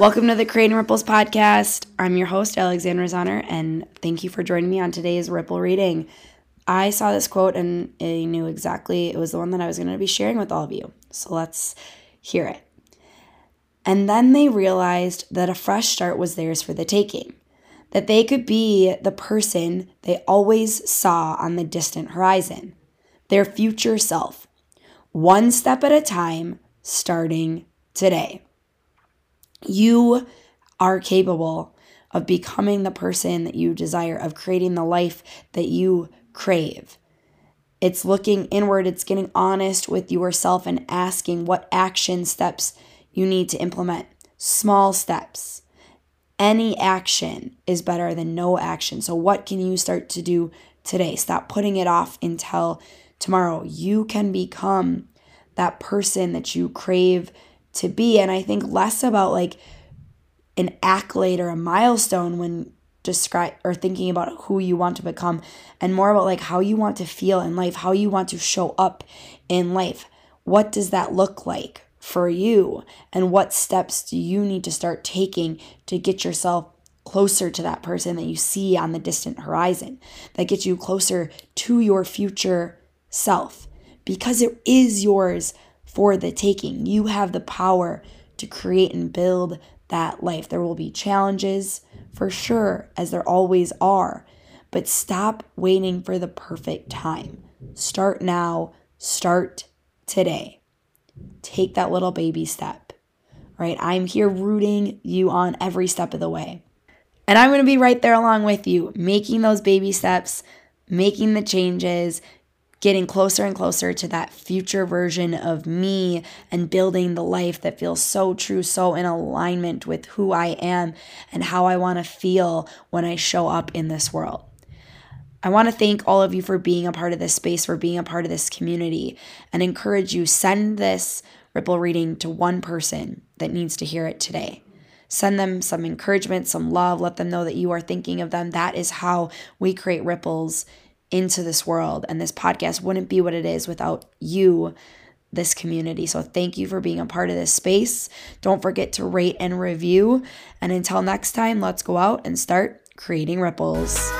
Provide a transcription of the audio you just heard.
Welcome to the Creating Ripples podcast. I'm your host, Alexandra Zonner, and thank you for joining me on today's Ripple reading. I saw this quote and I knew exactly it was the one that I was going to be sharing with all of you. So let's hear it. And then they realized that a fresh start was theirs for the taking, that they could be the person they always saw on the distant horizon, their future self, one step at a time, starting today. You are capable of becoming the person that you desire, of creating the life that you crave. It's looking inward, it's getting honest with yourself and asking what action steps you need to implement. Small steps. Any action is better than no action. So, what can you start to do today? Stop putting it off until tomorrow. You can become that person that you crave to be. And I think less about like an accolade or a milestone when describe or thinking about who you want to become and more about like how you want to feel in life, how you want to show up in life. What does that look like for you? And what steps do you need to start taking to get yourself closer to that person that you see on the distant horizon, that gets you closer to your future self? Because it is yours for the taking. You have the power to create and build that life. There will be challenges for sure, as there always are, but stop waiting for the perfect time. Start now, start today. Take that little baby step, right? I'm here rooting you on every step of the way. And I'm going to be right there along with you, making those baby steps, making the changes, getting closer and closer to that future version of me and building the life that feels so true, so in alignment with who I am and how I want to feel when I show up in this world. I want to thank all of you for being a part of this space, for being a part of this community, and encourage you send this ripple reading to one person that needs to hear it today. Send them some encouragement, some love, let them know that you are thinking of them. That is how we create ripples into this world. And this podcast wouldn't be what it is without you, this community. So thank you for being a part of this space. Don't forget to rate and review. And until next time, let's go out and start creating ripples.